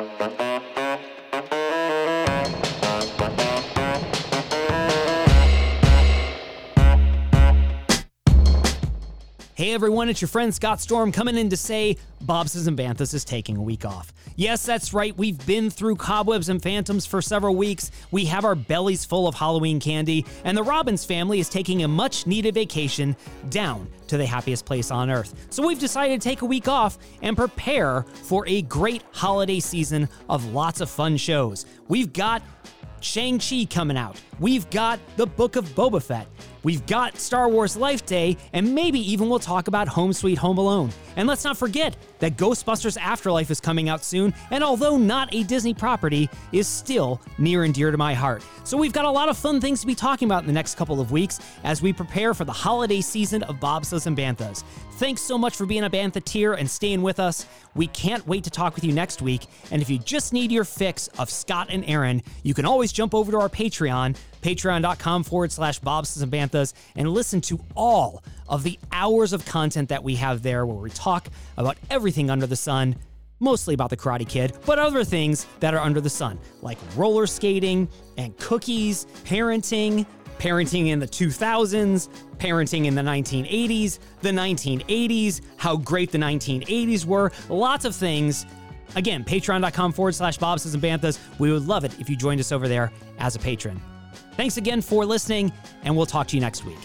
Gracias. Hey everyone, it's your friend Scott Storm coming in to say Bobsleds and Banthas is taking a week off. Yes, that's right. We've been through Cobwebs and Phantoms for several weeks. We have our bellies full of Halloween candy, and the Robbins family is taking a much needed vacation down to the happiest place on earth. So we've decided to take a week off and prepare for a great holiday season of lots of fun shows. We've got Shang-Chi coming out. We've got the Book of Boba Fett. We've got Star Wars Life Day, and maybe even we'll talk about Home Sweet Home Alone. And let's not forget that Ghostbusters Afterlife is coming out soon, and although not a Disney property, is still near and dear to my heart. So we've got a lot of fun things to be talking about in the next couple of weeks as we prepare for the holiday season of Bobsleds and Banthas. Thanks so much for being a Bantha tier and staying with us. We can't wait to talk with you next week. And if you just need your fix of Scott and Aaron, you can always jump over to our Patreon, patreon.com forward slash Bobsleds and Banthas, and listen to all of the hours of content that we have there where we talk about everything under the sun mostly about the Karate Kid, but other things that are under the sun, like roller skating and cookies, parenting, parenting in the 2000s, parenting in the 1980s, the 1980s, how great the 1980s were, lots of things. Again, patreon.com forward slash Bobsleds and Banthas. We would love it if you joined us over there as a patron. Thanks again for listening, and we'll talk to you next week.